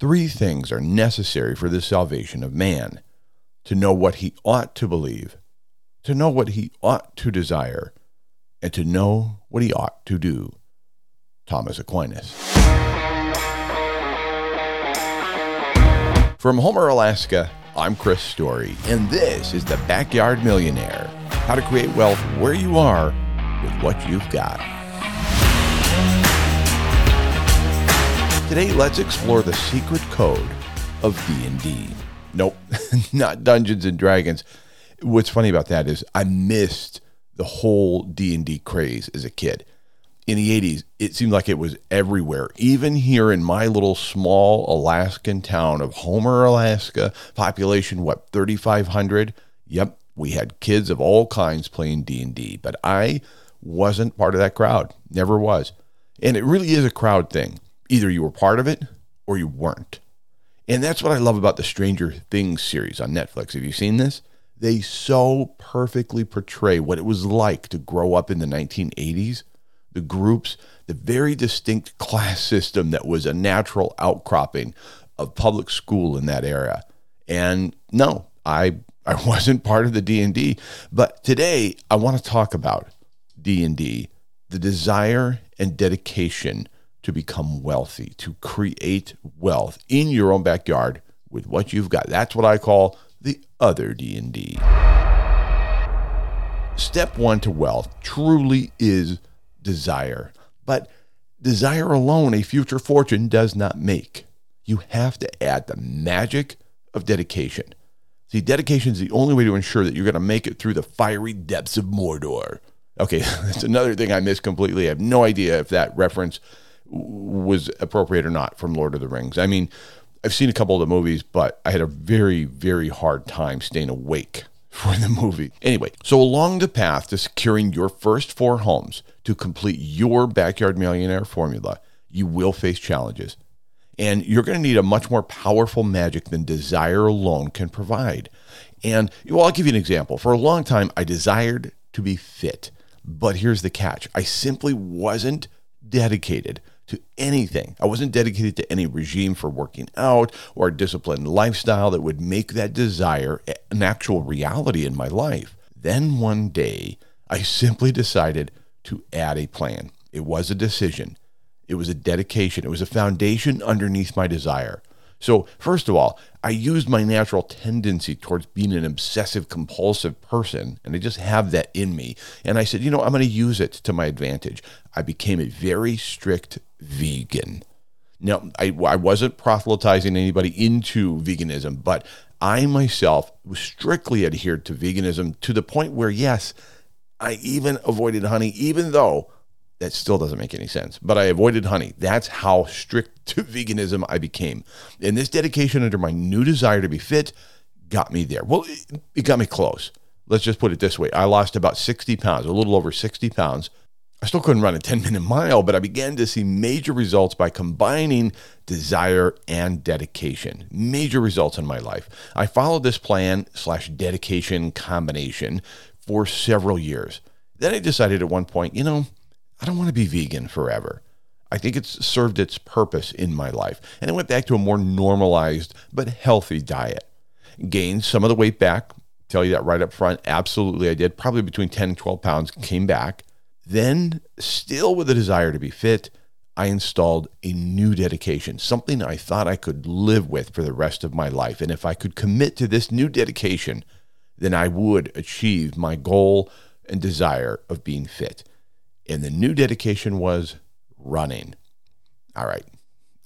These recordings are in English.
Three things are necessary for the salvation of man to know what he ought to believe, to know what he ought to desire, and to know what he ought to do. Thomas Aquinas. From Homer, Alaska, I'm Chris Story, and this is the Backyard Millionaire how to create wealth where you are with what you've got. Today, let's explore the secret code of D&D. Nope, not Dungeons and Dragons. What's funny about that is I missed the whole D&D craze as a kid. In the 80s, it seemed like it was everywhere. Even here in my little small Alaskan town of Homer, Alaska, population what 3500. Yep, we had kids of all kinds playing D&D, but I wasn't part of that crowd. Never was. And it really is a crowd thing. Either you were part of it or you weren't. And that's what I love about the Stranger Things series on Netflix. Have you seen this? They so perfectly portray what it was like to grow up in the 1980s. The groups, the very distinct class system that was a natural outcropping of public school in that era. And no, I I wasn't part of the D&D, but today I want to talk about D&D, the desire and dedication to become wealthy, to create wealth in your own backyard with what you've got. That's what I call the other D&D. Step 1 to wealth truly is desire. But desire alone a future fortune does not make. You have to add the magic of dedication. See, dedication is the only way to ensure that you're going to make it through the fiery depths of Mordor. Okay, that's another thing I missed completely. I have no idea if that reference was appropriate or not from Lord of the Rings. I mean, I've seen a couple of the movies, but I had a very, very hard time staying awake for the movie. Anyway, so along the path to securing your first four homes to complete your backyard millionaire formula, you will face challenges. And you're going to need a much more powerful magic than desire alone can provide. And well, I'll give you an example. For a long time, I desired to be fit. But here's the catch I simply wasn't dedicated to anything. I wasn't dedicated to any regime for working out or a disciplined lifestyle that would make that desire an actual reality in my life. Then one day, I simply decided to add a plan. It was a decision. It was a dedication. It was a foundation underneath my desire. So, first of all, I used my natural tendency towards being an obsessive compulsive person, and I just have that in me. And I said, you know, I'm going to use it to my advantage. I became a very strict vegan. Now, I, I wasn't proselytizing anybody into veganism, but I myself strictly adhered to veganism to the point where, yes, I even avoided honey, even though that still doesn't make any sense. But I avoided honey. That's how strict to veganism I became. And this dedication under my new desire to be fit got me there. Well, it, it got me close. Let's just put it this way I lost about 60 pounds, a little over 60 pounds. I still couldn't run a 10 minute mile, but I began to see major results by combining desire and dedication. Major results in my life. I followed this plan slash dedication combination for several years. Then I decided at one point, you know, I don't want to be vegan forever. I think it's served its purpose in my life. And I went back to a more normalized but healthy diet. Gained some of the weight back. Tell you that right up front. Absolutely, I did. Probably between 10 and 12 pounds came back. Then, still with a desire to be fit, I installed a new dedication, something I thought I could live with for the rest of my life. And if I could commit to this new dedication, then I would achieve my goal and desire of being fit. And the new dedication was running. All right,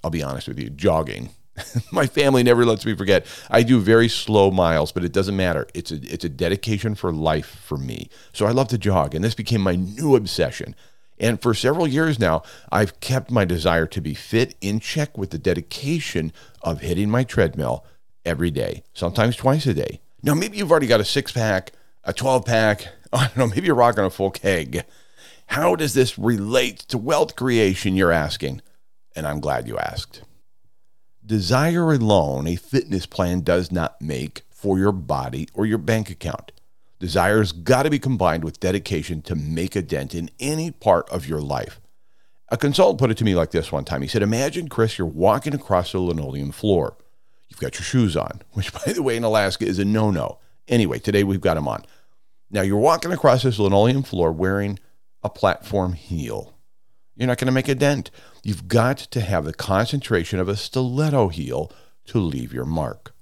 I'll be honest with you, jogging. My family never lets me forget. I do very slow miles, but it doesn't matter. It's a it's a dedication for life for me. So I love to jog, and this became my new obsession. And for several years now, I've kept my desire to be fit in check with the dedication of hitting my treadmill every day, sometimes twice a day. Now, maybe you've already got a six pack, a 12 pack, I don't know, maybe you're rocking a full keg. How does this relate to wealth creation, you're asking? And I'm glad you asked. Desire alone, a fitness plan does not make for your body or your bank account. Desire's got to be combined with dedication to make a dent in any part of your life. A consultant put it to me like this one time. He said, Imagine, Chris, you're walking across a linoleum floor. You've got your shoes on, which, by the way, in Alaska is a no no. Anyway, today we've got them on. Now, you're walking across this linoleum floor wearing a platform heel. You're not going to make a dent. You've got to have the concentration of a stiletto heel to leave your mark.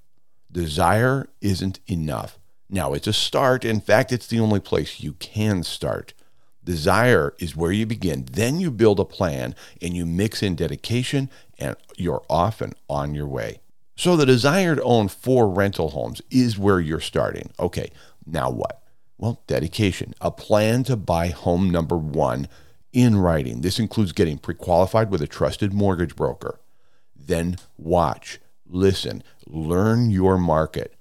Desire isn't enough. Now, it's a start. In fact, it's the only place you can start. Desire is where you begin. Then you build a plan and you mix in dedication, and you're off and on your way. So, the desire to own four rental homes is where you're starting. Okay, now what? Well, dedication, a plan to buy home number one in writing. This includes getting pre qualified with a trusted mortgage broker. Then watch, listen, learn your market.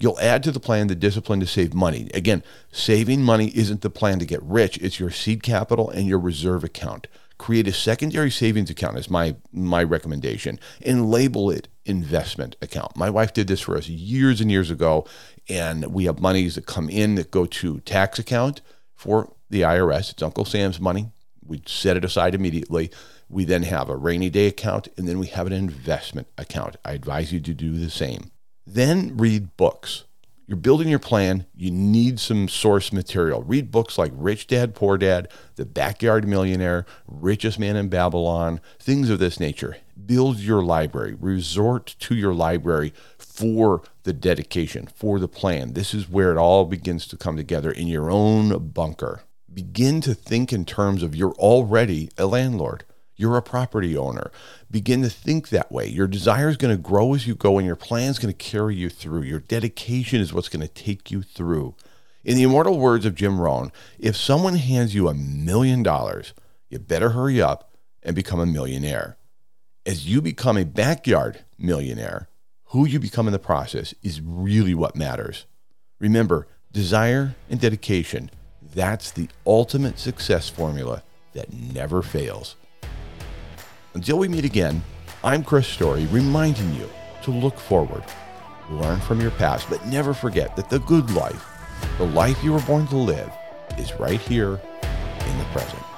You'll add to the plan the discipline to save money. Again, saving money isn't the plan to get rich, it's your seed capital and your reserve account. Create a secondary savings account is my my recommendation and label it investment account. My wife did this for us years and years ago and we have monies that come in that go to tax account for the IRS. It's Uncle Sam's money. We set it aside immediately. We then have a rainy day account and then we have an investment account. I advise you to do the same. Then read books. You're building your plan, you need some source material. Read books like Rich Dad, Poor Dad, The Backyard Millionaire, Richest Man in Babylon, things of this nature. Build your library, resort to your library for the dedication, for the plan. This is where it all begins to come together in your own bunker. Begin to think in terms of you're already a landlord. You're a property owner. Begin to think that way. Your desire is going to grow as you go, and your plan is going to carry you through. Your dedication is what's going to take you through. In the immortal words of Jim Rohn, if someone hands you a million dollars, you better hurry up and become a millionaire. As you become a backyard millionaire, who you become in the process is really what matters. Remember, desire and dedication, that's the ultimate success formula that never fails. Until we meet again, I'm Chris Story reminding you to look forward, learn from your past, but never forget that the good life, the life you were born to live, is right here in the present.